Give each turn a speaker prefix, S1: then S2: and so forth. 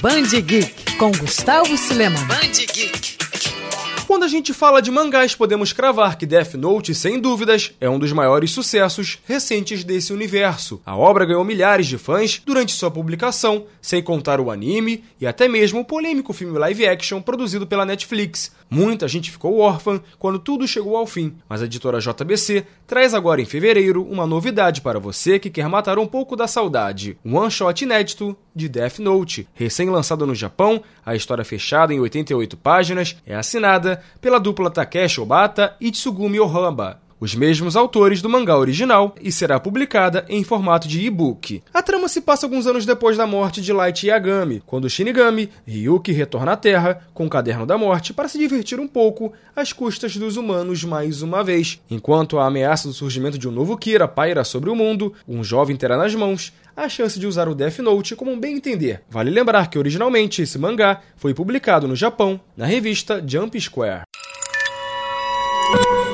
S1: Band Geek com Gustavo Silema.
S2: Band Geek.
S3: Quando a gente fala de mangás, podemos cravar que Death Note, sem dúvidas, é um dos maiores sucessos recentes desse universo. A obra ganhou milhares de fãs durante sua publicação, sem contar o anime e até mesmo o polêmico filme live action produzido pela Netflix. Muita gente ficou órfã quando tudo chegou ao fim, mas a editora JBC traz agora em fevereiro uma novidade para você que quer matar um pouco da saudade: um one-shot inédito de Death Note. Recém-lançado no Japão, a história fechada em 88 páginas é assinada pela dupla Takeshi Obata e Tsugumi Ohamba os mesmos autores do mangá original, e será publicada em formato de e-book. A trama se passa alguns anos depois da morte de Light Yagami, quando Shinigami, Ryuki, retorna à Terra com o Caderno da Morte para se divertir um pouco às custas dos humanos mais uma vez. Enquanto a ameaça do surgimento de um novo Kira paira sobre o mundo, um jovem terá nas mãos a chance de usar o Death Note como um bem entender. Vale lembrar que originalmente esse mangá foi publicado no Japão, na revista Jump Square.